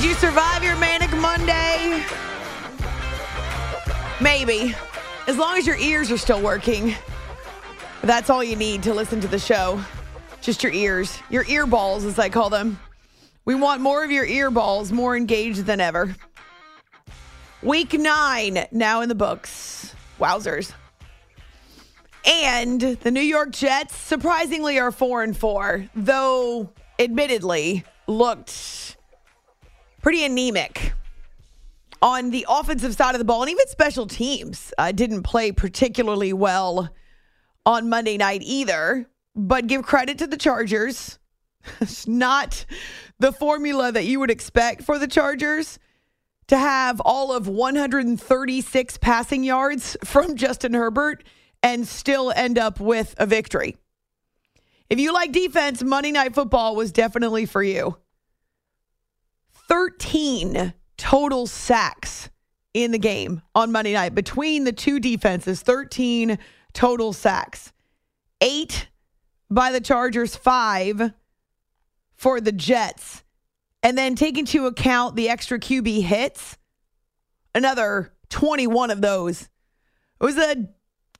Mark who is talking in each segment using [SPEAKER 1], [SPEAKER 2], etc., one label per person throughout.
[SPEAKER 1] Did you survive your Manic Monday? Maybe. As long as your ears are still working. That's all you need to listen to the show. Just your ears. Your ear balls, as I call them. We want more of your ear balls, more engaged than ever. Week nine, now in the books. Wowzers. And the New York Jets surprisingly are four and four, though admittedly looked pretty anemic on the offensive side of the ball, and even special teams uh, didn't play particularly well on Monday night either. But give credit to the Chargers. it's not the formula that you would expect for the Chargers to have all of 136 passing yards from Justin Herbert and still end up with a victory. If you like defense, Monday Night Football was definitely for you. 13 total sacks in the game on Monday night between the two defenses, 13 total sacks. Eight by the Chargers, five for the Jets. And then take into account the extra QB hits, another 21 of those. It was a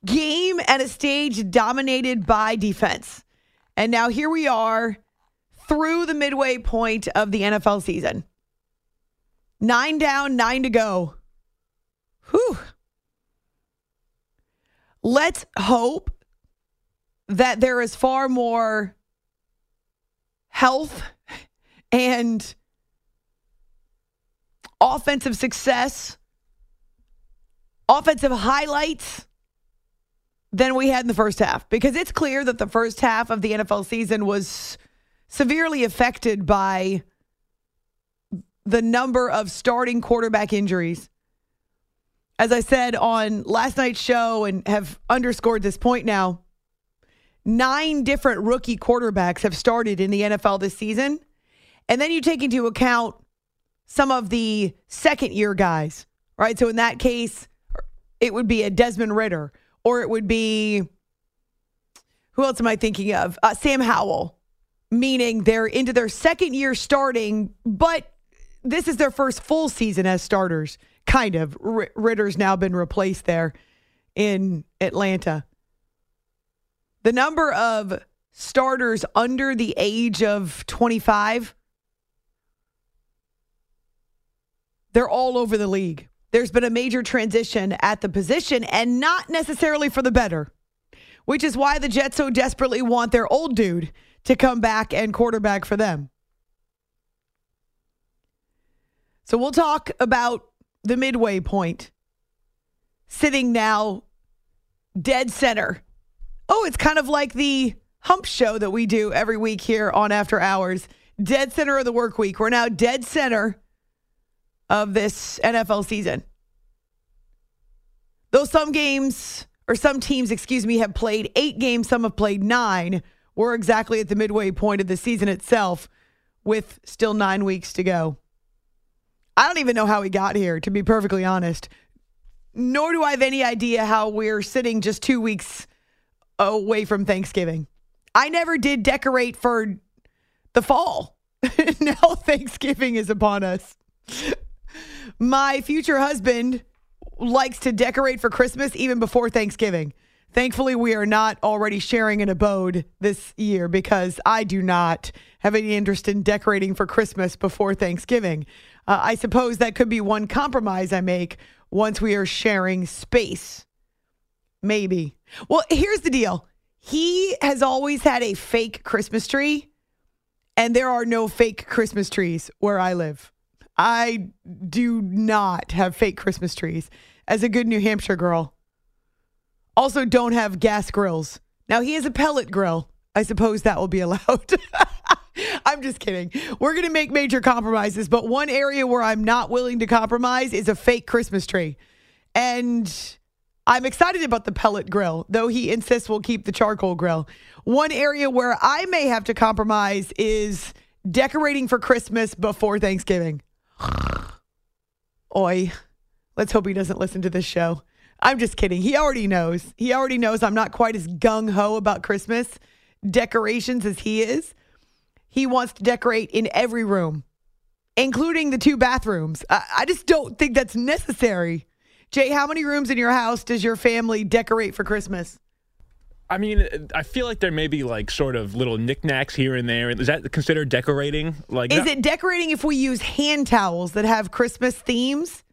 [SPEAKER 1] game and a stage dominated by defense. And now here we are through the midway point of the NFL season. Nine down, nine to go. Whew. Let's hope that there is far more health and offensive success, offensive highlights than we had in the first half because it's clear that the first half of the NFL season was severely affected by the number of starting quarterback injuries. As I said on last night's show and have underscored this point now, nine different rookie quarterbacks have started in the NFL this season. And then you take into account some of the second year guys, right? So in that case, it would be a Desmond Ridder or it would be who else am I thinking of? Uh, Sam Howell, meaning they're into their second year starting, but this is their first full season as starters. Kind of. R- Ridder's now been replaced there in Atlanta. The number of starters under the age of 25, they're all over the league there's been a major transition at the position and not necessarily for the better, which is why the Jets so desperately want their old dude to come back and quarterback for them. So we'll talk about the midway point. Sitting now dead center. Oh, it's kind of like the hump show that we do every week here on After Hours. Dead center of the work week. We're now dead center of this NFL season. Though some games, or some teams, excuse me, have played eight games, some have played nine, we're exactly at the midway point of the season itself with still nine weeks to go. I don't even know how we got here, to be perfectly honest. Nor do I have any idea how we're sitting just two weeks away from Thanksgiving. I never did decorate for the fall. now Thanksgiving is upon us. My future husband likes to decorate for Christmas even before Thanksgiving. Thankfully, we are not already sharing an abode this year because I do not have any interest in decorating for Christmas before Thanksgiving. Uh, I suppose that could be one compromise I make once we are sharing space. Maybe. Well, here's the deal he has always had a fake Christmas tree, and there are no fake Christmas trees where I live. I do not have fake Christmas trees. As a good New Hampshire girl, also don't have gas grills. Now he has a pellet grill. I suppose that will be allowed. I'm just kidding. We're going to make major compromises, but one area where I'm not willing to compromise is a fake Christmas tree. And I'm excited about the pellet grill, though he insists we'll keep the charcoal grill. One area where I may have to compromise is decorating for Christmas before Thanksgiving. Oi. Let's hope he doesn't listen to this show. I'm just kidding. He already knows. He already knows I'm not quite as gung ho about Christmas decorations as he is. He wants to decorate in every room, including the two bathrooms. I, I just don't think that's necessary. Jay, how many rooms in your house does your family decorate for Christmas?
[SPEAKER 2] I mean, I feel like there may be like sort of little knickknacks here and there. Is that considered decorating? Like,
[SPEAKER 1] Is it decorating if we use hand towels that have Christmas themes?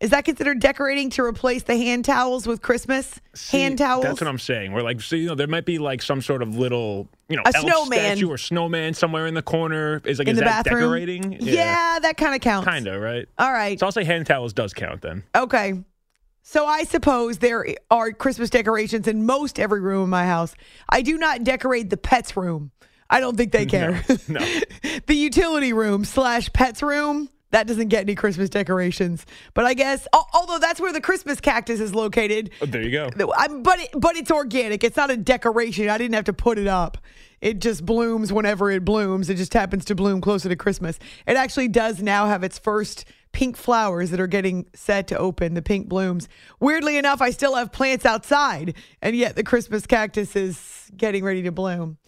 [SPEAKER 1] Is that considered decorating to replace the hand towels with Christmas
[SPEAKER 2] See,
[SPEAKER 1] hand towels?
[SPEAKER 2] That's what I'm saying. We're like, so you know, there might be like some sort of little, you know,
[SPEAKER 1] A
[SPEAKER 2] elf
[SPEAKER 1] snowman.
[SPEAKER 2] statue or snowman somewhere in the corner. Is like,
[SPEAKER 1] in
[SPEAKER 2] is
[SPEAKER 1] the
[SPEAKER 2] that
[SPEAKER 1] bathroom.
[SPEAKER 2] decorating?
[SPEAKER 1] Yeah, that kind of counts.
[SPEAKER 2] kind of right.
[SPEAKER 1] All right.
[SPEAKER 2] So I'll say hand towels does count then.
[SPEAKER 1] Okay. So I suppose there are Christmas decorations in most every room in my house. I do not decorate the pets room. I don't think they care.
[SPEAKER 2] no.
[SPEAKER 1] the utility room slash pets room that doesn't get any Christmas decorations. But I guess although that's where the Christmas cactus is located.
[SPEAKER 2] Oh, there you go.
[SPEAKER 1] I'm, but it, but it's organic. It's not a decoration. I didn't have to put it up. It just blooms whenever it blooms. It just happens to bloom closer to Christmas. It actually does now have its first pink flowers that are getting set to open, the pink blooms. Weirdly enough, I still have plants outside, and yet the Christmas cactus is getting ready to bloom.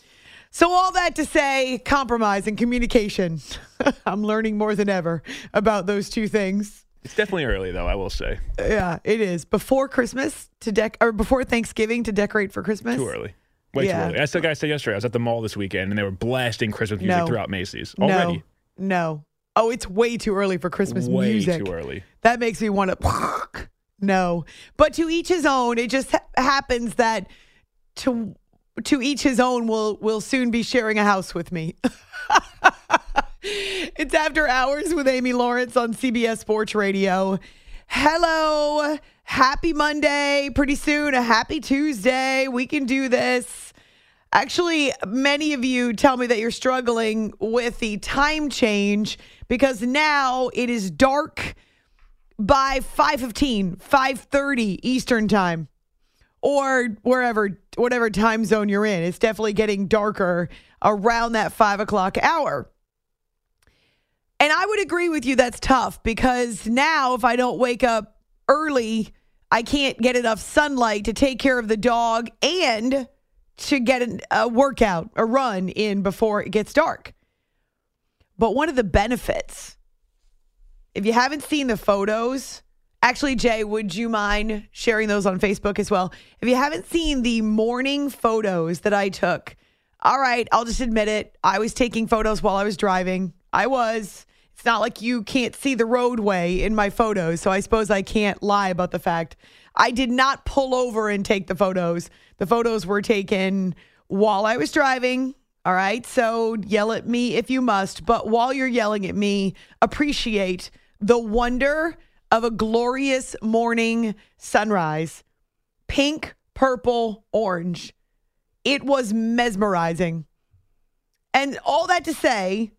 [SPEAKER 1] So, all that to say, compromise and communication. I'm learning more than ever about those two things.
[SPEAKER 2] It's definitely early though. I will say
[SPEAKER 1] Yeah, it is. Before Christmas to dec or before Thanksgiving to decorate for Christmas.
[SPEAKER 2] too early. Way
[SPEAKER 1] Yeah.
[SPEAKER 2] too early. That's the guy I said yesterday. I was at the mall this weekend and they were blasting Christmas music
[SPEAKER 1] No.
[SPEAKER 2] throughout Macy's
[SPEAKER 1] No.
[SPEAKER 2] already.
[SPEAKER 1] No. Oh, it's way too early for Christmas
[SPEAKER 2] Way
[SPEAKER 1] music.
[SPEAKER 2] Way too early.
[SPEAKER 1] That makes me want to. No, but to each his own. It just ha- happens that to to each his own will will soon be sharing a house with me. it's after hours with Amy Lawrence on CBS Sports Radio. Hello, happy Monday. Pretty soon, a happy Tuesday. We can do this. Actually, many of you tell me that you're struggling with the time change because now it is dark by 5:15, 5:30 Eastern time or wherever whatever time zone you're in. It's definitely getting darker around that five o'clock hour. And I would agree with you that's tough because now if I don't wake up early, I can't get enough sunlight to take care of the dog and to get a workout, a run in before it gets dark. But one of the benefits, if you haven't seen the photos, actually, Jay, would you mind sharing those on Facebook as well? If you haven't seen the morning photos that I took, all right, I'll just admit it. I was taking photos while I was driving. I was. It's not like you can't see the roadway in my photos, so I suppose I can't lie about the fact I did not pull over and take the photos. The photos were taken while I was driving. All right, so yell at me if you must, but while you're yelling at me, appreciate the wonder of a glorious morning sunrise. Pink, purple, orange. It was mesmerizing. And all that to say,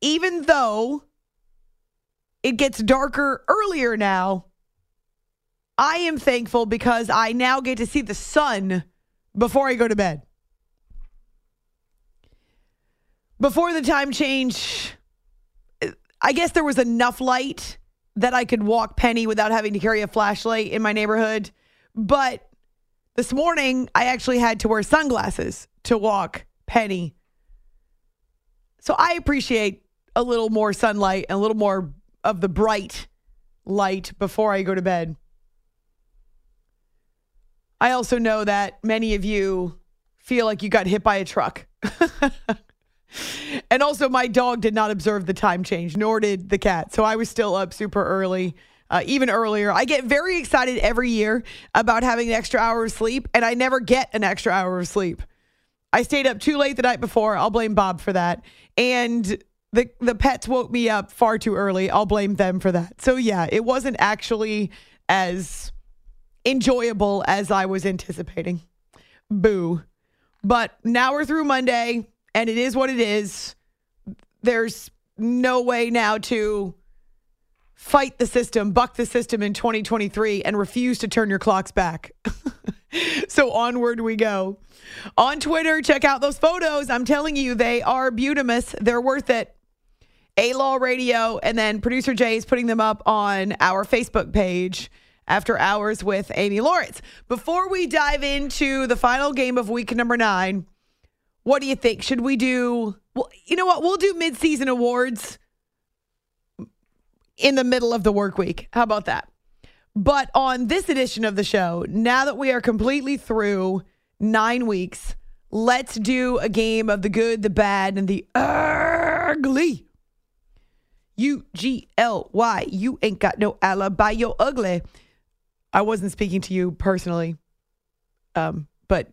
[SPEAKER 1] even though it gets darker earlier now, I am thankful because I now get to see the sun before I go to bed. Before the time change, I guess there was enough light that I could walk Penny without having to carry a flashlight in my neighborhood. But this morning, I actually had to wear sunglasses to walk Penny. So I appreciate a little more sunlight and a little more of the bright light before I go to bed. I also know that many of you feel like you got hit by a truck. and also, my dog did not observe the time change, nor did the cat. So I was still up super early, uh, even earlier. I get very excited every year about having an extra hour of sleep, and I never get an extra hour of sleep. I stayed up too late the night before. I'll blame Bob for that. And the the pets woke me up far too early. I'll blame them for that. So yeah, it wasn't actually as enjoyable as I was anticipating. Boo. But now we're through Monday and it is what it is. There's no way now to fight the system, buck the system in 2023 and refuse to turn your clocks back. so onward we go. On Twitter, check out those photos. I'm telling you, they are beautimous. They're worth it. A Law Radio, and then producer Jay is putting them up on our Facebook page after hours with Amy Lawrence. Before we dive into the final game of week number nine, what do you think? Should we do? Well, you know what? We'll do mid-season awards in the middle of the work week. How about that? But on this edition of the show, now that we are completely through nine weeks, let's do a game of the good, the bad, and the ugly. U G L Y. You ain't got no alibi. You're ugly. I wasn't speaking to you personally, um, but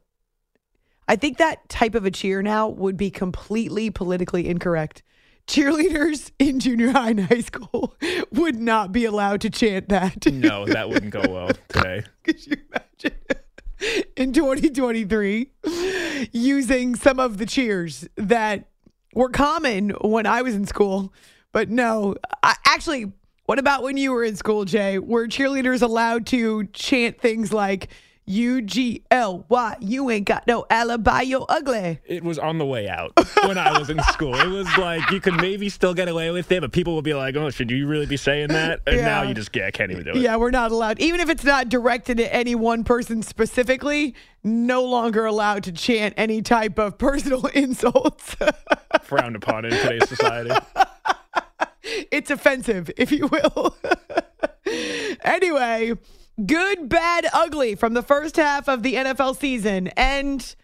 [SPEAKER 1] I think that type of a cheer now would be completely politically incorrect. Cheerleaders in junior high and high school would not be allowed to chant that.
[SPEAKER 2] No, that wouldn't go well today.
[SPEAKER 1] Could you imagine in 2023 using some of the cheers that were common when I was in school? But no, I, actually, what about when you were in school, Jay? Were cheerleaders allowed to chant things like U G L Y? You ain't got no alibi. You're ugly.
[SPEAKER 2] It was on the way out when I was in school. It was like you could maybe still get away with it, but people would be like, "Oh, should you really be saying that?" And
[SPEAKER 1] Yeah.
[SPEAKER 2] now you just yeah, can't even do it.
[SPEAKER 1] Yeah, we're not allowed. Even if it's not directed at any one person specifically, no longer allowed to chant any type of personal insults.
[SPEAKER 2] Frowned upon in today's society.
[SPEAKER 1] it's offensive, if you will. anyway, good, bad, ugly from the first half of the NFL season. And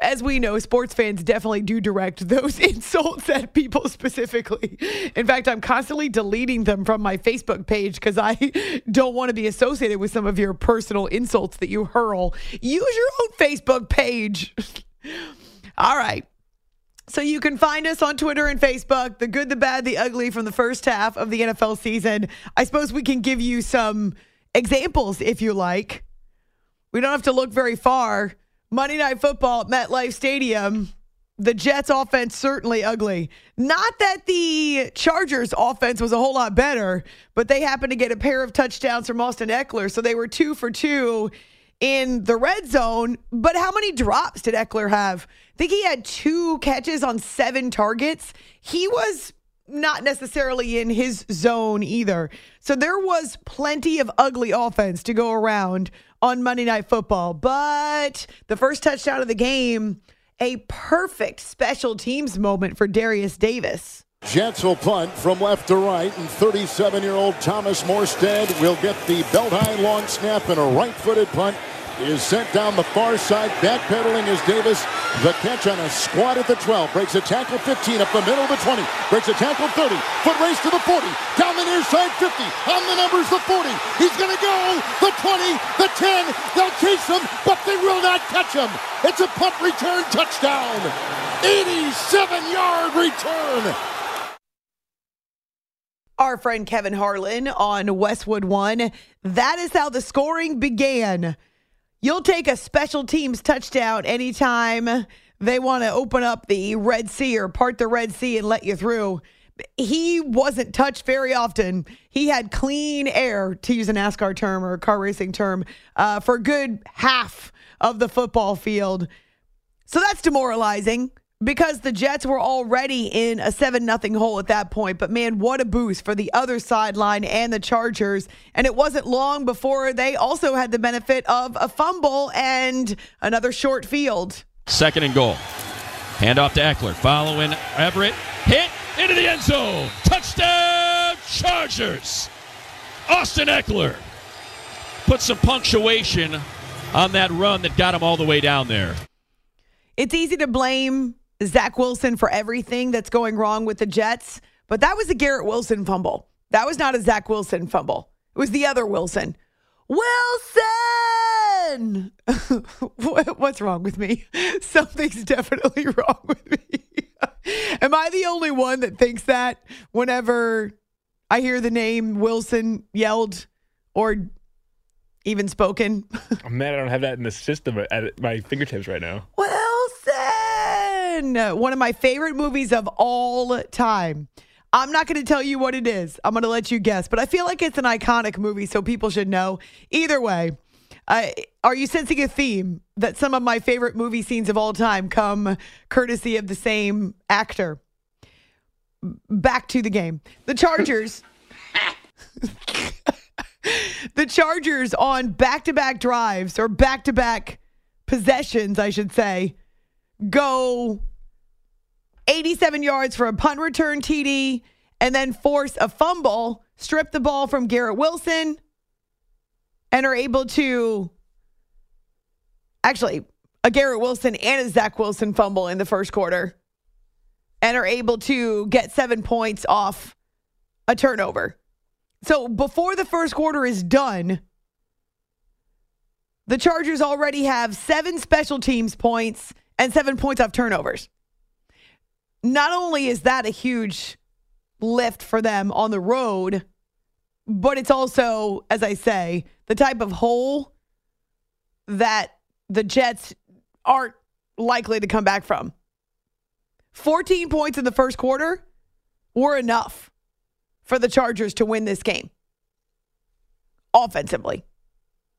[SPEAKER 1] as we know, sports fans definitely do direct those insults at people specifically. In fact, I'm constantly deleting them from my Facebook page because I don't want to be associated with some of your personal insults that you hurl. Use your own Facebook page. All right. So you can find us on Twitter and Facebook, the good, the bad, the ugly from the first half of the NFL season. I suppose we can give you some examples if you like. We don't have to look very far. Monday Night Football at MetLife Stadium. The Jets offense certainly ugly. Not that the Chargers offense was a whole lot better, but they happened to get a pair of touchdowns from Austin Ekeler, so they were 2 for 2 in the red zone. But how many drops did Ekeler have? I think he had two catches on seven targets. He was not necessarily in his zone either. So there was plenty of ugly offense to go around on Monday Night Football. But the first touchdown of the game, a perfect special teams moment for Derius Davis.
[SPEAKER 3] Jets will punt from left to right, and 37-year-old Thomas Morstead will get the belt-high long snap and a right-footed punt is sent down the far side, backpedaling as Davis. The catch on a squat at the 12, breaks a tackle 15 up the middle of the 20, breaks a tackle 30, foot race to the 40, down the near side 50, on the numbers the 40. He's going to go the 20, the 10. They'll chase him, but they will not catch him. It's a punt return touchdown. 87-yard return.
[SPEAKER 1] Our friend Kevin Harlan on Westwood One. That is how the scoring began. You'll take a special teams touchdown anytime they want to open up the Red Sea or part the Red Sea and let you through. He wasn't touched very often. He had clean air, to use a NASCAR term or a car racing term, uh, for a good half of the football field. So that's demoralizing because the Jets were already in a 7 nothing hole at that point. But man, what a boost for the other sideline and the Chargers. And it wasn't long before they also had the benefit of a fumble and another short field.
[SPEAKER 4] Second and goal. Handoff to Ekeler. Following Everett. Hit into the end zone. Touchdown, Chargers. Austin Ekeler put some punctuation on that run that got him all the way down there.
[SPEAKER 1] It's easy to blame Zach Wilson for everything that's going wrong with the Jets, but that was a Garrett Wilson fumble. That was not a Zach Wilson fumble. It was the other Wilson. Wilson! What's wrong with me? Something's definitely wrong with me. Am I the only one that thinks that whenever I hear the name Wilson yelled or even spoken?
[SPEAKER 2] I'm mad I don't have that in the system at my fingertips right now.
[SPEAKER 1] Wilson! One of my favorite movies of all time. I'm not going to tell you what it is. I'm going to let you guess, but I feel like it's an iconic movie, so people should know. Either way, uh, are you sensing a theme that some of my favorite movie scenes of all time come courtesy of the same actor? Back to the game. The Chargers. the Chargers on back to back drives or back to back possessions, I should say, go 87 yards for a punt return TD and then force a fumble, strip the ball from Garrett Wilson, and are able to actually a Garrett Wilson and a Zach Wilson fumble in the first quarter and are able to get seven points off a turnover. So before the first quarter is done, the Chargers already have seven special teams points and seven points off turnovers. Not only is that a huge lift for them on the road, but it's also, as I say, the type of hole that the Jets aren't likely to come back from. 14 points in the first quarter were enough for the Chargers to win this game offensively.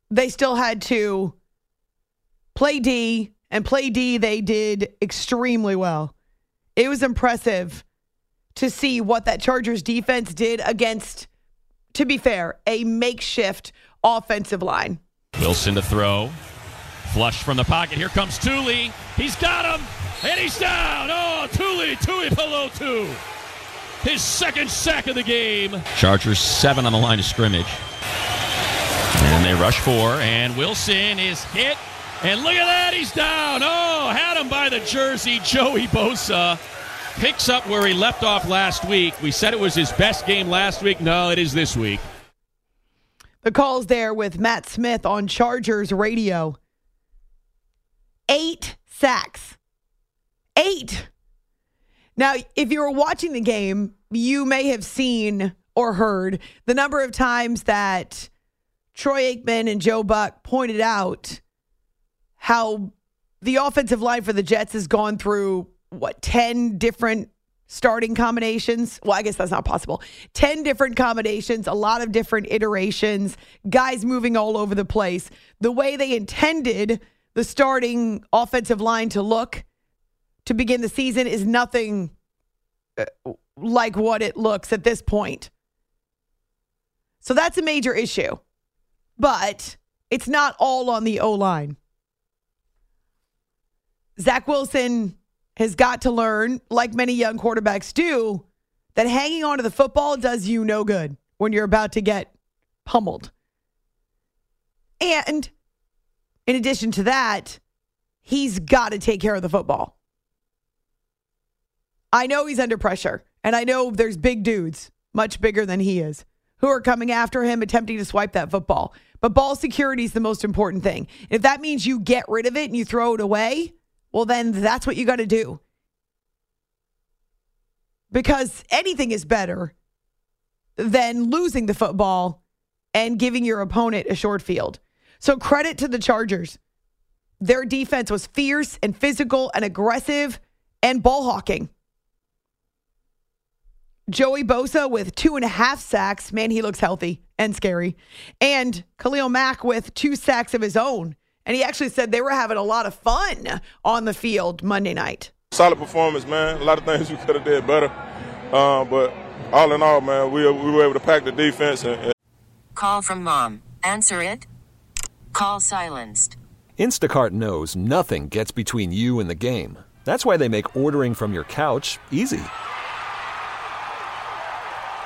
[SPEAKER 1] They still had to play D, and play D they did extremely well. It was impressive to see what that Chargers defense did against, to be fair, a makeshift offensive line.
[SPEAKER 4] Wilson to throw. Flush from the pocket. Here comes Tuli. He's got him, and he's down. Oh, Tuli, Tuipulotu. His second sack of the game. Chargers seven on the line of scrimmage. And they rush four, and Wilson is hit. And look at that, he's down. Oh, had him by the jersey, Joey Bosa picks up where he left off last week. We said it was his best game last week. No, it is this week.
[SPEAKER 1] The calls there with Matt Smith on Chargers radio. Eight sacks. Eight. Now, if you were watching the game, you may have seen or heard the number of times that Troy Aikman and Joe Buck pointed out how the offensive line for the Jets has gone through what 10 different starting combinations. Well, I guess that's not possible. 10 different combinations, a lot of different iterations, guys moving all over the place. The way they intended the starting offensive line to look to begin the season is nothing uh, like what it looks at this point. So that's a major issue. But it's not all on the O line. Zach Wilson has got to learn, like many young quarterbacks do, that hanging on to the football does you no good when you're about to get pummeled. And in addition to that, he's got to take care of the football. I know he's under pressure, and I know there's big dudes, much bigger than he is, who are coming after him, attempting to swipe that football. But ball security is the most important thing. If that means you get rid of it and you throw it away, well, then that's what you got to do. Because anything is better than losing the football and giving your opponent a short field. So, credit to the Chargers. Their defense was fierce and physical and aggressive and ball hawking. Joey Bosa with two and a half sacks. Man, he looks healthy and scary. And Khalil Mack with two sacks of his own. And he actually said they were having a lot of fun on the field Monday night.
[SPEAKER 5] Solid performance, man. A lot of things we could have did better. Uh, but all in all, man, we, we were able to pack the defense. And, and
[SPEAKER 6] Call from mom. Answer it. Call silenced.
[SPEAKER 7] Instacart knows nothing gets between you and the game. That's why they make ordering from your couch easy.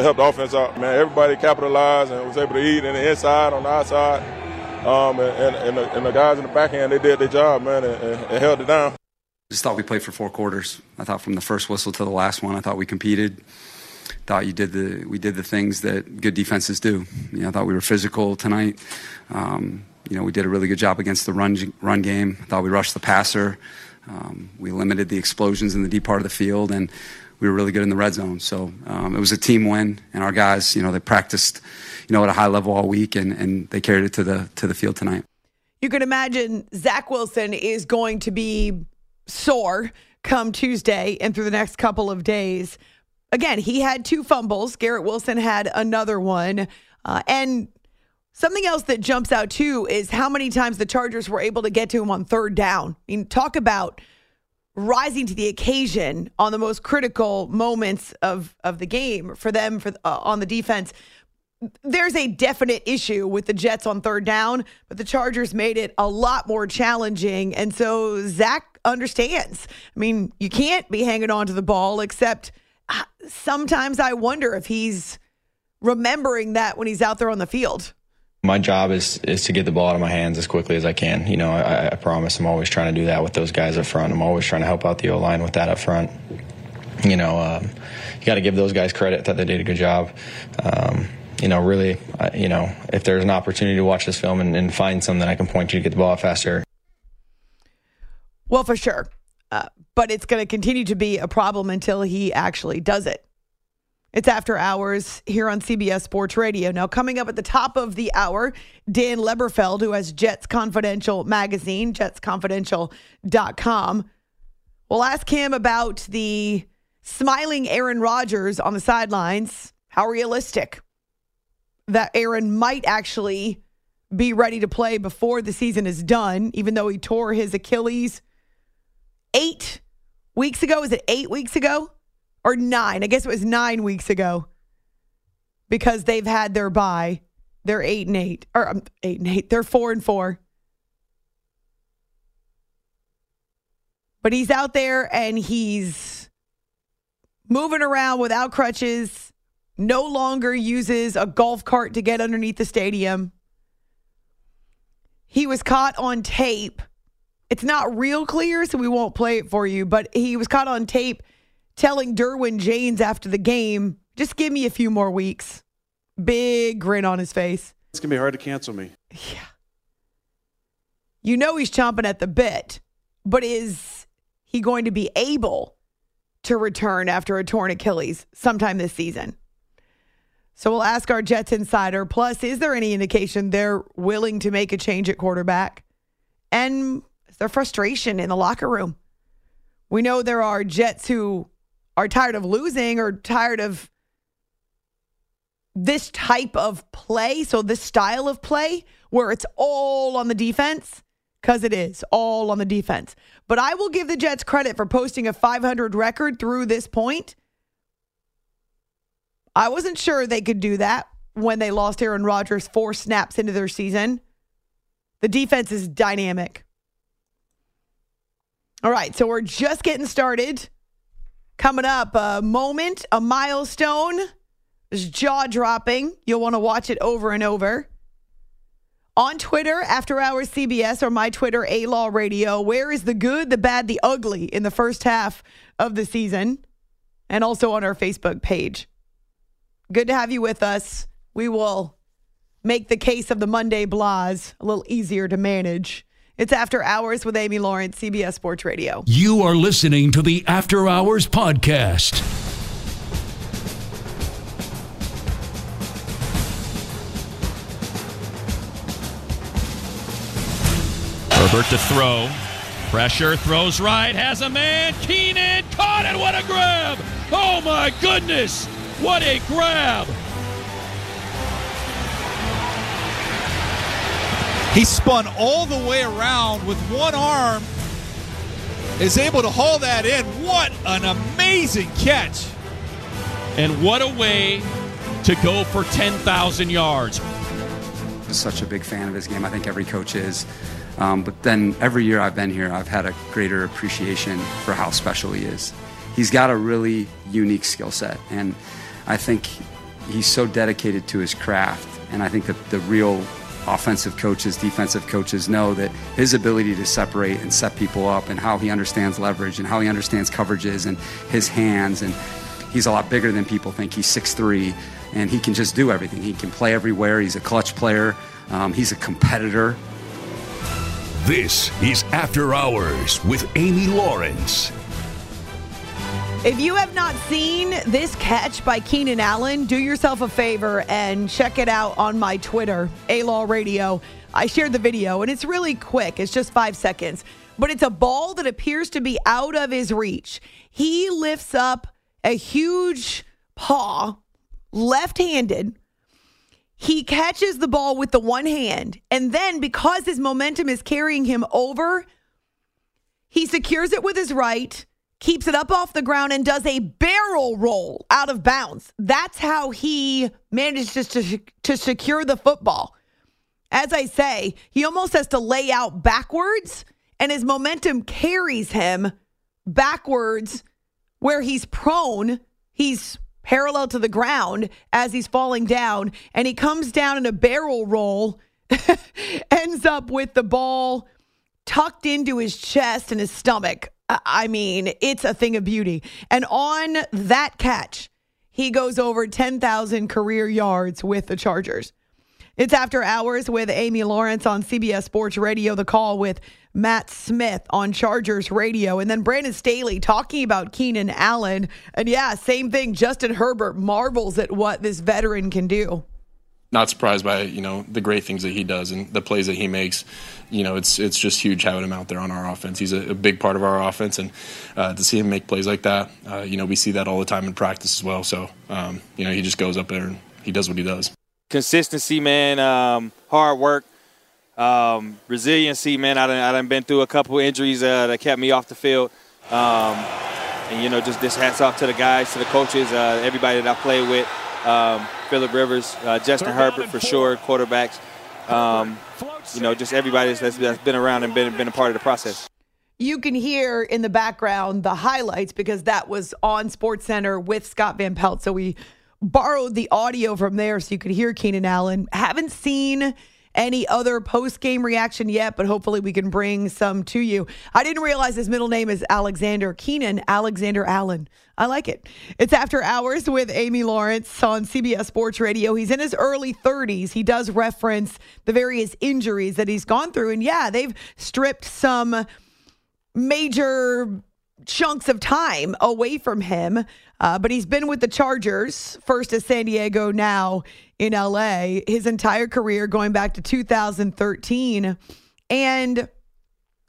[SPEAKER 5] Help the offense out, man. Everybody capitalized and was able to eat in the inside, on the outside. Um, and, and, and, the, and the guys in the back end, they did their job, man, and, and, and held it down.
[SPEAKER 8] Just thought we played for four quarters. I thought from the first whistle to the last one, I thought we competed. Thought you did the we did the things that good defenses do. You know, I thought we were physical tonight. Um, you know, we did a really good job against the run run game. I thought we rushed the passer. Um, we limited the explosions in the deep part of the field, and we were really good in the red zone. So um, it was a team win, and our guys, you know, they practiced, you know, at a high level all week, and, and they carried it to the to the field tonight.
[SPEAKER 1] You can imagine Zach Wilson is going to be sore come Tuesday and through the next couple of days. Again, he had two fumbles. Garrett Wilson had another one, uh, and Something else that jumps out too is how many times the Chargers were able to get to him on third down. I mean, talk about rising to the occasion on the most critical moments of of the game for them for uh, on the defense. There's a definite issue with the Jets on third down, but the Chargers made it a lot more challenging, and so Zach understands. I mean, you can't be hanging on to the ball, except uh, sometimes I wonder if he's remembering that when he's out there on the field
[SPEAKER 9] my job is is to get the ball out of my hands as quickly as I can. You know, I, I, promise I'm always trying to do that with those guys up front. I'm always trying to help out the O line with that up front. You know, um, you got to give those guys credit that they did a good job. Um, you know, really, uh, you know, if there's an opportunity to watch this film and, and find something I can point to to get the ball out faster.
[SPEAKER 1] Well, for sure. Uh, but it's going to continue to be a problem until he actually does it. It's after hours here on CBS Sports Radio. Now, coming up at the top of the hour, Dan Leberfeld, who has Jets Confidential magazine, jetsconfidential.com. We'll ask him about the smiling Aaron Rodgers on the sidelines. How realistic that Aaron might actually be ready to play before the season is done, even though he tore his Achilles eight weeks ago. Is it eight weeks ago? Or nine. I guess it was nine weeks ago because they've had their bye. They're eight and eight, or um, eight and eight. They're four and four. But he's out there and he's moving around without crutches, no longer uses a golf cart to get underneath the stadium. He was caught on tape. It's not real clear, so we won't play it for you, but he was caught on tape telling Derwin James after the game, just give me a few more weeks. Big grin on his face.
[SPEAKER 10] It's going to be hard to cancel me.
[SPEAKER 1] Yeah. You know he's chomping at the bit, but is he going to be able to return after a torn Achilles sometime this season? So we'll ask our Jets insider. Plus, is there any indication they're willing to make a change at quarterback? And there frustration in the locker room? We know there are Jets who are tired of losing or tired of this type of play, so this style of play where it's all on the defense, because it is all on the defense. But I will give the Jets credit for posting a 500 record through this point. I wasn't sure they could do that when they lost Aaron Rodgers four snaps into their season. The defense is dynamic. All right, so we're just getting started. Coming up, a moment, a milestone is jaw dropping. You'll want to watch it over and over. On Twitter, After Hours CBS, or my Twitter, A Law Radio, where is the good, the bad, the ugly in the first half of the season? And also on our Facebook page. Good to have you with us. We will make the case of the Monday blahs a little easier to manage. It's After Hours with Amy Lawrence, CBS Sports Radio.
[SPEAKER 11] You are listening to the After Hours Podcast.
[SPEAKER 4] Herbert to throw. Pressure throws right, has a man. Keenan caught it. What a grab! Oh my goodness! What a grab!
[SPEAKER 10] He spun all the way around with one arm, is able to haul that in. What an amazing catch!
[SPEAKER 4] And what a way to go for 10,000 yards.
[SPEAKER 8] I'm such a big fan of his game. I think every coach is. Um, but then every year I've been here, I've had a greater appreciation for how special he is. He's got a really unique skill set, and I think he's so dedicated to his craft. And I think that the real offensive coaches, defensive coaches know that his ability to separate and set people up and how he understands leverage and how he understands coverages and his hands and he's a lot bigger than people think. He's 6'3 and he can just do everything. He can play everywhere. He's a clutch player. Um, he's a competitor.
[SPEAKER 11] This is After Hours with Amy Lawrence.
[SPEAKER 1] If you have not seen this catch by Keenan Allen, do yourself a favor and check it out on my Twitter, A Law Radio. I shared the video and it's really quick. It's just five seconds, but it's a ball that appears to be out of his reach. He lifts up a huge paw, left handed. He catches the ball with the one hand. And then, because his momentum is carrying him over, he secures it with his right keeps it up off the ground and does a barrel roll out of bounds. That's how he manages to, to secure the football. As I say, he almost has to lay out backwards, and his momentum carries him backwards where he's prone. He's parallel to the ground as he's falling down, and he comes down in a barrel roll, ends up with the ball tucked into his chest and his stomach. I mean, it's a thing of beauty. And on that catch, he goes over 10,000 career yards with the Chargers. It's after hours with Amy Lawrence on CBS Sports Radio, the call with Matt Smith on Chargers Radio, and then Brandon Staley talking about Keenan Allen. And yeah, same thing. Justin Herbert marvels at what this veteran can do
[SPEAKER 12] not surprised by you know the great things that he does and the plays that he makes. You know, it's it's just huge having him out there on our offense. He's a, a big part of our offense, and uh, to see him make plays like that, uh, you know, we see that all the time in practice as well. So, um, you know, he just goes up there and he does what he does.
[SPEAKER 13] Consistency, man. Um, hard work. Um, resiliency, man. I done, I done been through a couple injuries uh, that kept me off the field. Um, and, you know, just this hats off to the guys, to the coaches, uh, everybody that I played with um, Philip Rivers, uh, Justin Herbert for sure, quarterbacks. Um, you know, just everybody that's, that's been around and been, been a part of the process.
[SPEAKER 1] You can hear in the background the highlights because that was on Sports Center with Scott Van Pelt. So we borrowed the audio from there so you could hear Keenan Allen. Haven't seen any other post game reaction yet, but hopefully we can bring some to you. I didn't realize his middle name is Alexander Keenan, Alexander Allen. I like it. It's After Hours with Amy Lawrence on CBS Sports Radio. He's in his early 30s. He does reference the various injuries that he's gone through. And yeah, they've stripped some major chunks of time away from him. Uh, but he's been with the Chargers, first at San Diego, now in LA, his entire career going back to 2013. And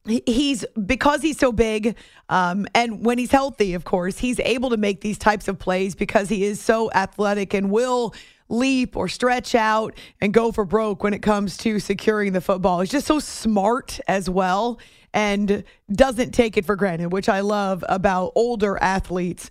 [SPEAKER 1] he's because he's so big um, and when he's healthy of course he's able to make these types of plays because he is so athletic and will leap or stretch out and go for broke when it comes to securing the football he's just so smart as well and doesn't take it for granted which i love about older athletes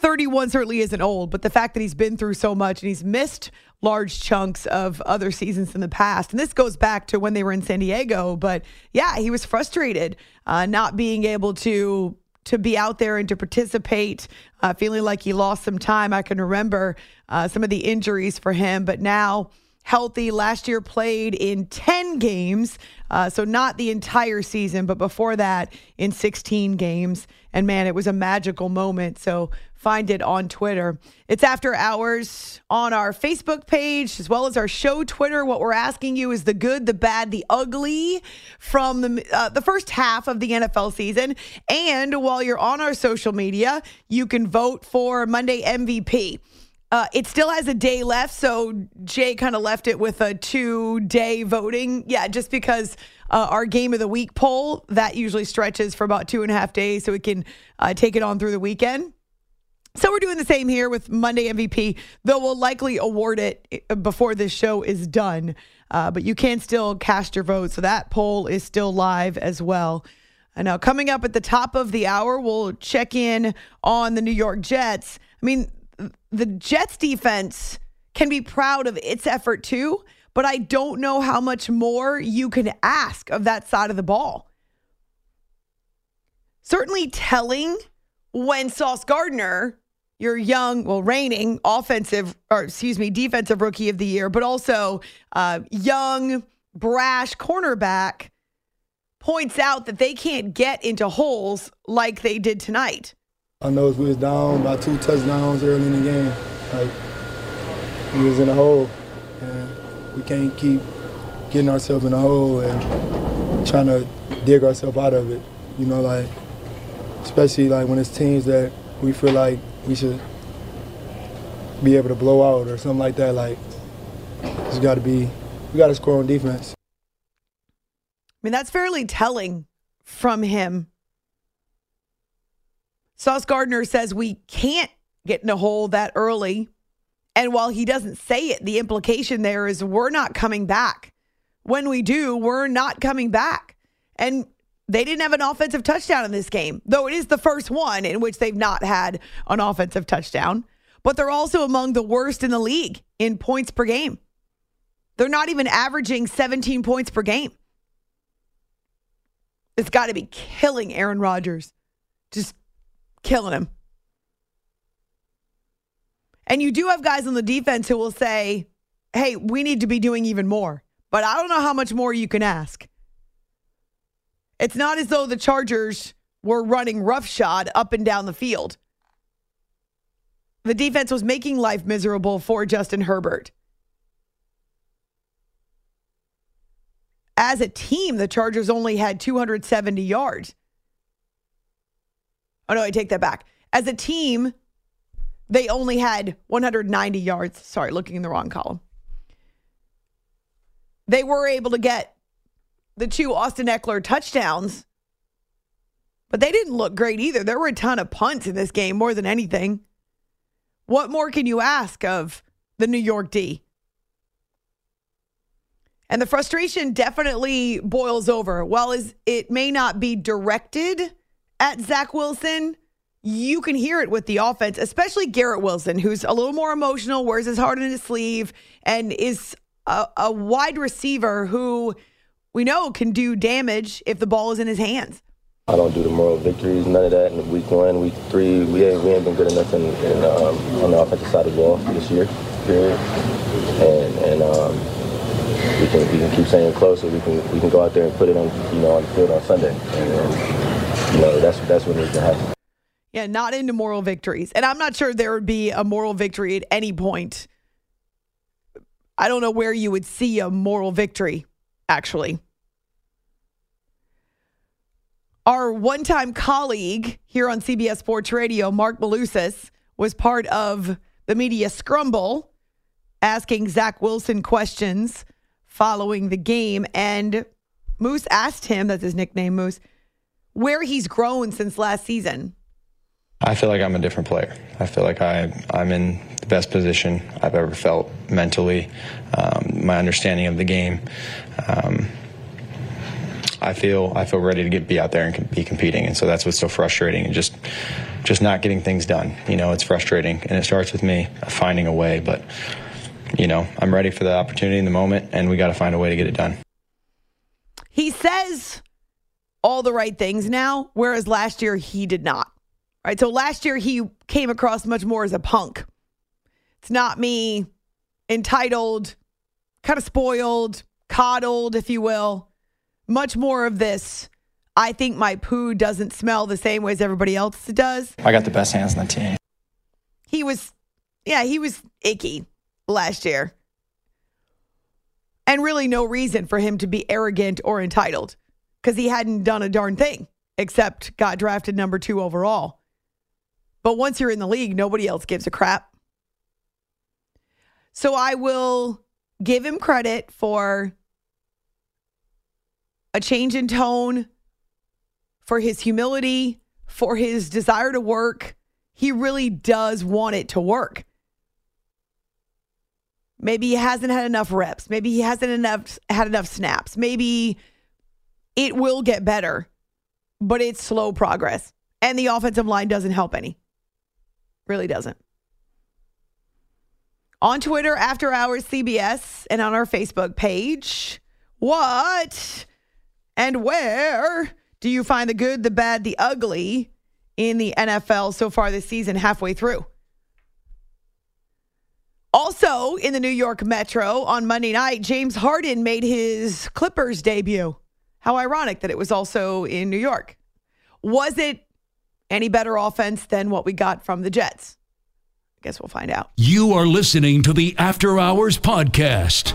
[SPEAKER 1] 31 certainly isn't old, but the fact that he's been through so much and he's missed large chunks of other seasons in the past. And this goes back to when they were in San Diego. But yeah, he was frustrated uh, not being able to to be out there and to participate, uh, feeling like he lost some time. I can remember uh, some of the injuries for him, but now healthy. Last year played in 10 games, uh, so not the entire season, but before that in 16 games. And man, it was a magical moment. So find it on Twitter. It's after hours on our Facebook page as well as our show Twitter. What we're asking you is the good, the bad, the ugly from the uh, the first half of the NFL season. And while you're on our social media, you can vote for Monday MVP. Uh, it still has a day left, so Jay kind of left it with a two day voting. Yeah, just because uh, our game of the week poll that usually stretches for about two and a half days, so we can uh, take it on through the weekend. So we're doing the same here with Monday MVP, though we'll likely award it uh, before this show is done. Uh, but you can still cast your vote, so that poll is still live as well. And now, coming up at the top of the hour, we'll check in on the New York Jets. I mean, the Jets defense can be proud of its effort too, but I don't know how much more you can ask of that side of the ball. Certainly telling when Sauce Gardner, your young, well, reigning offensive, or excuse me, defensive rookie of the year, but also uh, young, brash cornerback, points out that they can't get into holes like they did tonight.
[SPEAKER 14] I know we was down by two touchdowns early in the game. Like we was in a hole, and we can't keep getting ourselves in a hole and trying to dig ourselves out of it. You know, like especially like when it's teams that we feel like we should be able to blow out or something like that. Like it's got to be, we got to score on defense.
[SPEAKER 1] I mean, that's fairly telling from him Sauce Gardner says we can't get in a hole that early. And while he doesn't say it, the implication there is we're not coming back. When we do, we're not coming back. And they didn't have an offensive touchdown in this game, though it is the first one in which they've not had an offensive touchdown. But they're also among the worst in the league in points per game. They're not even averaging 17 points per game. It's got to be killing Aaron Rodgers. Just killing him. And you do have guys on the defense who will say, hey, we need to be doing even more. But I don't know how much more you can ask. It's not as though the Chargers were running roughshod up and down the field. The defense was making life miserable for Justin Herbert. As a team, the Chargers only had 270 yards. Oh, no, I take that back. As a team, they only had 190 yards. Sorry, looking in the wrong column. They were able to get the two Austin Ekeler touchdowns, but they didn't look great either. There were a ton of punts in this game more than anything. What more can you ask of the New York D? And the frustration definitely boils over. While it may not be directed at Zach Wilson, you can hear it with the offense, especially Garrett Wilson, who's a little more emotional, wears his heart in his sleeve, and is a, a wide receiver who we know can do damage if the ball is in his hands.
[SPEAKER 15] I don't do the moral victories, none of that. In week one, week three, we ain't, we ain't been good enough in, in um, on the offensive side of the ball this year, period. And, and um, we can we can keep saying closer. We can we can go out there and put it on you know on the field on Sunday. And, and you know, that's that's what needs to happen.
[SPEAKER 1] Yeah, not into moral victories. And I'm not sure there would be a moral victory at any point. I don't know where you would see a moral victory, actually. Our one time colleague here on CBS Sports Radio, Mark Malusis, was part of the media scrumble asking Zach Wilson questions following the game. And Moose asked him, that's his nickname, Moose, where he's grown since last season?
[SPEAKER 9] I feel like I'm a different player. I feel like I, I'm in the best position I've ever felt mentally. Um, my understanding of the game. Um, I feel I feel ready to get be out there and be competing, and so that's what's so frustrating, and just just not getting things done. You know, it's frustrating, and it starts with me finding a way. But you know, I'm ready for the opportunity in the moment, and we got to find a way to get it done.
[SPEAKER 1] He says all the right things now, whereas last year he did not. Right. So last year he came across much more as a punk. It's not me entitled, kind of spoiled, coddled, if you will. Much more of this. I think my poo doesn't smell the same way as everybody else does.
[SPEAKER 16] I got the best hands in the team.
[SPEAKER 1] He was, yeah, he was icky last year. And really no reason for him to be arrogant or entitled because he hadn't done a darn thing except got drafted number two overall. But once you're in the league, nobody else gives a crap. So I will give him credit for a change in tone, for his humility, for his desire to work. He really does want it to work. Maybe he hasn't had enough reps. Maybe he hasn't enough had enough snaps. Maybe it will get better, but it's slow progress. And the offensive line doesn't help any. Really doesn't. On Twitter, After Hours CBS, and on our Facebook page, what and where do you find the good, the bad, the ugly in the NFL so far this season, halfway through? Also in the New York Metro on Monday night, James Harden made his Clippers debut. How ironic that it was also in New York. Was it any better offense than what we got from the Jets? I guess we'll find out.
[SPEAKER 11] You are listening to the After Hours Podcast.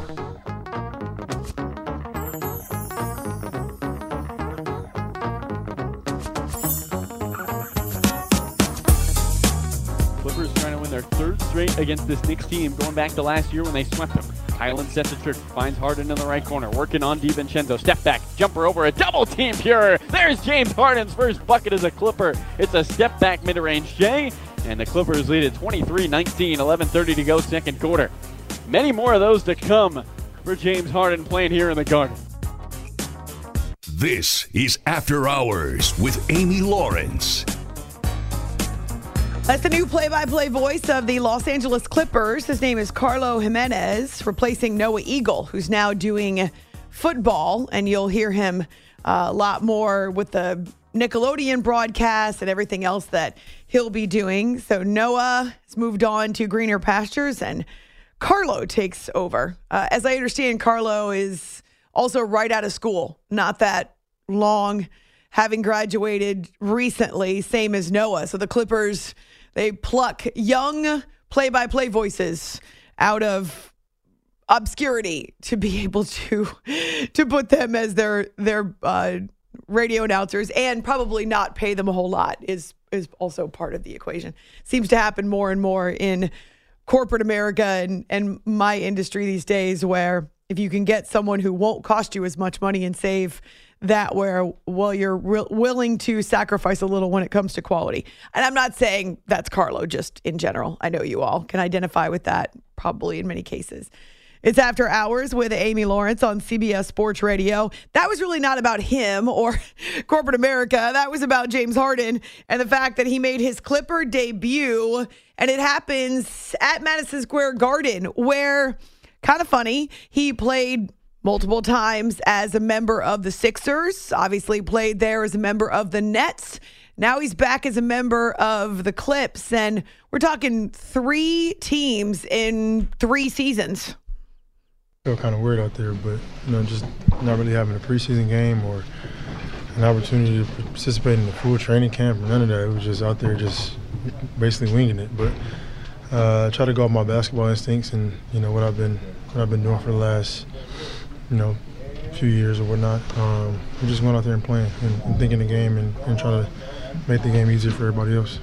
[SPEAKER 16] Clippers trying to win their third straight against this Knicks team, going back to last year when they swept them. Hyland sets a trick, finds Harden in the right corner, working on DiVincenzo. Step back, jumper over a double team pure. There's James Harden's first bucket as a Clipper. It's a step back mid range Jay, and the Clippers lead at 23 19, 11.30 to go, second quarter. Many more of those to come for James Harden playing here in the Garden.
[SPEAKER 11] This is After Hours with Amy Lawrence.
[SPEAKER 1] That's the new play by play voice of the Los Angeles Clippers. His name is Carlo Jimenez, replacing Noah Eagle, who's now doing football. And you'll hear him uh, a lot more with the Nickelodeon broadcast and everything else that he'll be doing. So Noah has moved on to greener pastures and Carlo takes over. Uh, as I understand, Carlo is also right out of school, not that long, having graduated recently, same as Noah. So the Clippers they pluck young play by play voices out of obscurity to be able to to put them as their their uh, radio announcers and probably not pay them a whole lot is is also part of the equation. Seems to happen more and more in corporate America and and my industry these days where if you can get someone who won't cost you as much money and save that where well you're re- willing to sacrifice a little when it comes to quality. And i'm not saying that's carlo just in general. I know you all can identify with that probably in many cases. It's after hours with amy lawrence on cbs sports radio. That was really not about him or corporate america. That was about james harden and the fact that he made his clipper debut. And it happens at madison square garden where kind of funny he played multiple times as a member of the Sixers, obviously played there as a member of the Nets. Now he's back as a member of the Clips, and we're talking three teams in three seasons.
[SPEAKER 17] Feel kind of weird out there, but you know, just not really having a preseason game or an opportunity to participate in the full training camp none of that. It was just out there, just basically winging it. But uh, try to go off my basketball instincts and you know what I've been what I've been doing for the last you know, few years or whatnot. Um, we're just going out there and playing and, and thinking the game and, and trying to make the game easier for everybody else.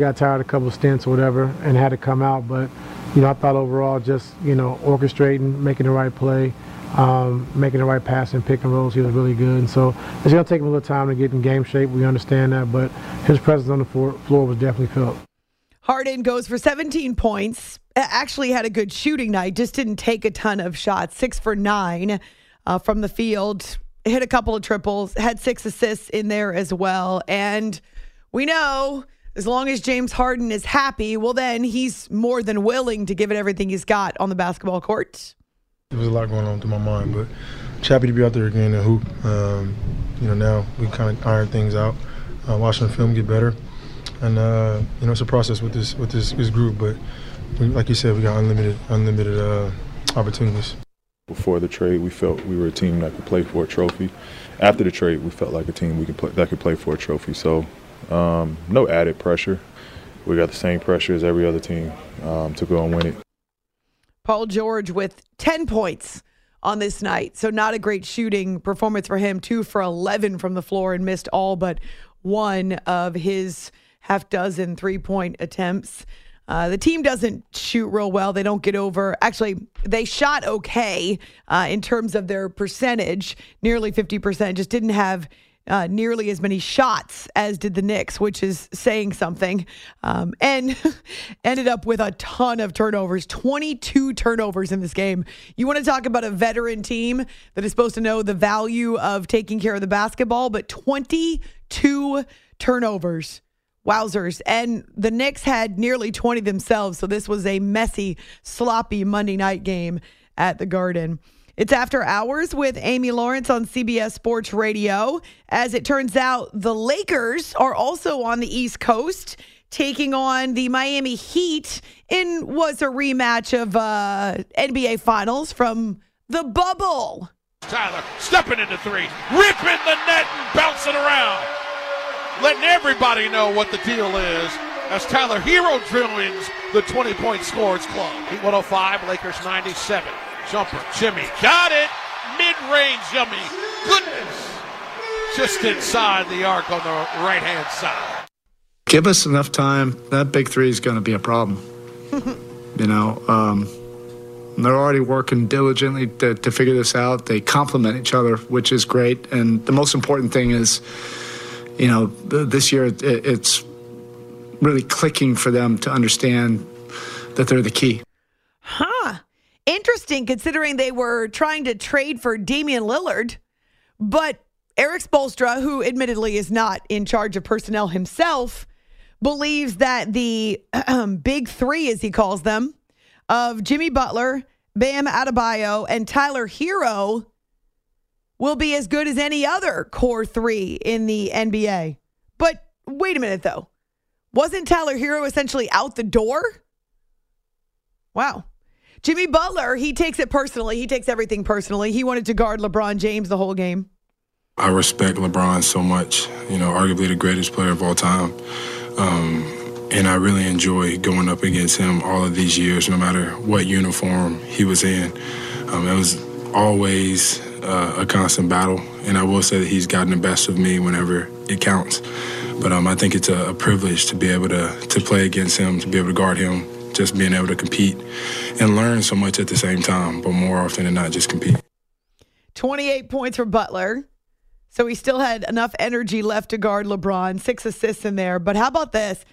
[SPEAKER 18] Got tired a couple stints or whatever and had to come out, but you know I thought overall just you know orchestrating, making the right play, um, making the right pass and pick and rolls. He was really good, and so it's gonna take him a little time to get in game shape. We understand that, but his presence on the floor, floor was definitely felt.
[SPEAKER 1] Harden goes for 17 points. Actually had a good shooting night. Just didn't take a ton of shots. Six for nine uh, from the field. Hit a couple of triples. Had six assists in there as well. And we know as long as James Harden is happy, well, then he's more than willing to give it everything he's got on the basketball court.
[SPEAKER 17] There was a lot going on through my mind, but just happy to be out there again and hoop. Um, you know, now we kind of iron things out, uh, watching the film get better and uh, you know it's a process with this with this, this group. But we, like you said, we got unlimited unlimited uh, opportunities.
[SPEAKER 19] Before the trade, we felt we were a team that could play for a trophy. After the trade, we felt like a team we could play, that could play for a trophy. So um, no added pressure. We got the same pressure as every other team um, to go and win it.
[SPEAKER 1] Paul George with 10 points on this night. So, not a great shooting performance for him. Two for 11 from the floor and missed all but one of his half dozen three point attempts. Uh, the team doesn't shoot real well. They don't get over. Actually, they shot okay uh, in terms of their percentage, nearly 50%. Just didn't have uh, nearly as many shots as did the Knicks, which is saying something. Um, and ended up with a ton of turnovers 22 turnovers in this game. You want to talk about a veteran team that is supposed to know the value of taking care of the basketball, but 22 turnovers. Wowzers. And the Knicks had nearly 20 themselves. So this was a messy, sloppy Monday night game at the Garden. It's After Hours with Amy Lawrence on CBS Sports Radio. As it turns out, the Lakers are also on the East Coast taking on the Miami Heat in was a rematch of uh, NBA Finals from the bubble.
[SPEAKER 20] Tyler stepping into three, ripping the net and bouncing around letting everybody know what the deal is as Tyler Herro joins the 20 point scores club. Heat 105, Lakers 97. Jumper, Jimmy, got it. Mid range, yummy. Goodness. Just inside the arc on the right hand side.
[SPEAKER 21] Give us enough time. That big three is going to be a problem. you know, um, they're already working diligently to, to figure this out. They complement each other, which is great. And the most important thing is, you know, this year it's really clicking for them to understand that they're the key.
[SPEAKER 1] Huh. Interesting considering they were trying to trade for Damian Lillard, but Erik Spoelstra, who admittedly is not in charge of personnel himself, believes that the um, big three, as he calls them, of Jimmy Butler, Bam Adebayo, and Tyler Herro will be as good as any other core three in the NBA. But wait a minute, though. Wasn't Tyler Herro essentially out the door? Wow. Jimmy Butler, he takes it personally. He takes everything personally. He wanted to guard LeBron James the whole game.
[SPEAKER 22] I respect LeBron so much, you know, arguably the greatest player of all time. Um, and I really enjoy going up against him all of these years, no matter what uniform he was in. Um, it was always uh, a constant battle, and I will say that he's gotten the best of me whenever it counts. But um, I think it's a, a, privilege to be able to to play against him, to be able to guard him, just being able to compete and learn so much at the same time. But more often than not, just compete.
[SPEAKER 1] Twenty-eight points for Butler. So he still had enough energy left to guard LeBron. Six assists in there. But how about this?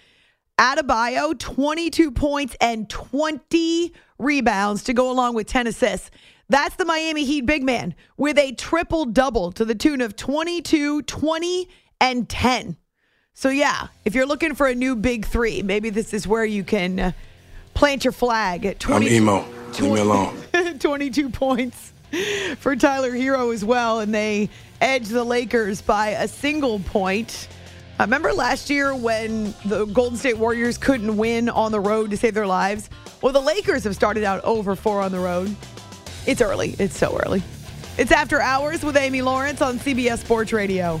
[SPEAKER 1] Adebayo, 22 points and 20 rebounds to go along with 10 assists. That's the Miami Heat big man with a triple double to the tune of 22, 20, and 10. So, yeah, if you're looking for a new big three, maybe this is where you can uh, plant your flag at 20.
[SPEAKER 22] I'm emo. Leave me alone.
[SPEAKER 1] 22 points for Tyler Herro as well. And they edge the Lakers by a single point. I remember last year when the Golden State Warriors couldn't win on the road to save their lives? Well, the Lakers have started out over four on the road. It's early. It's so early. It's After Hours with Amy Lawrence on CBS Sports Radio.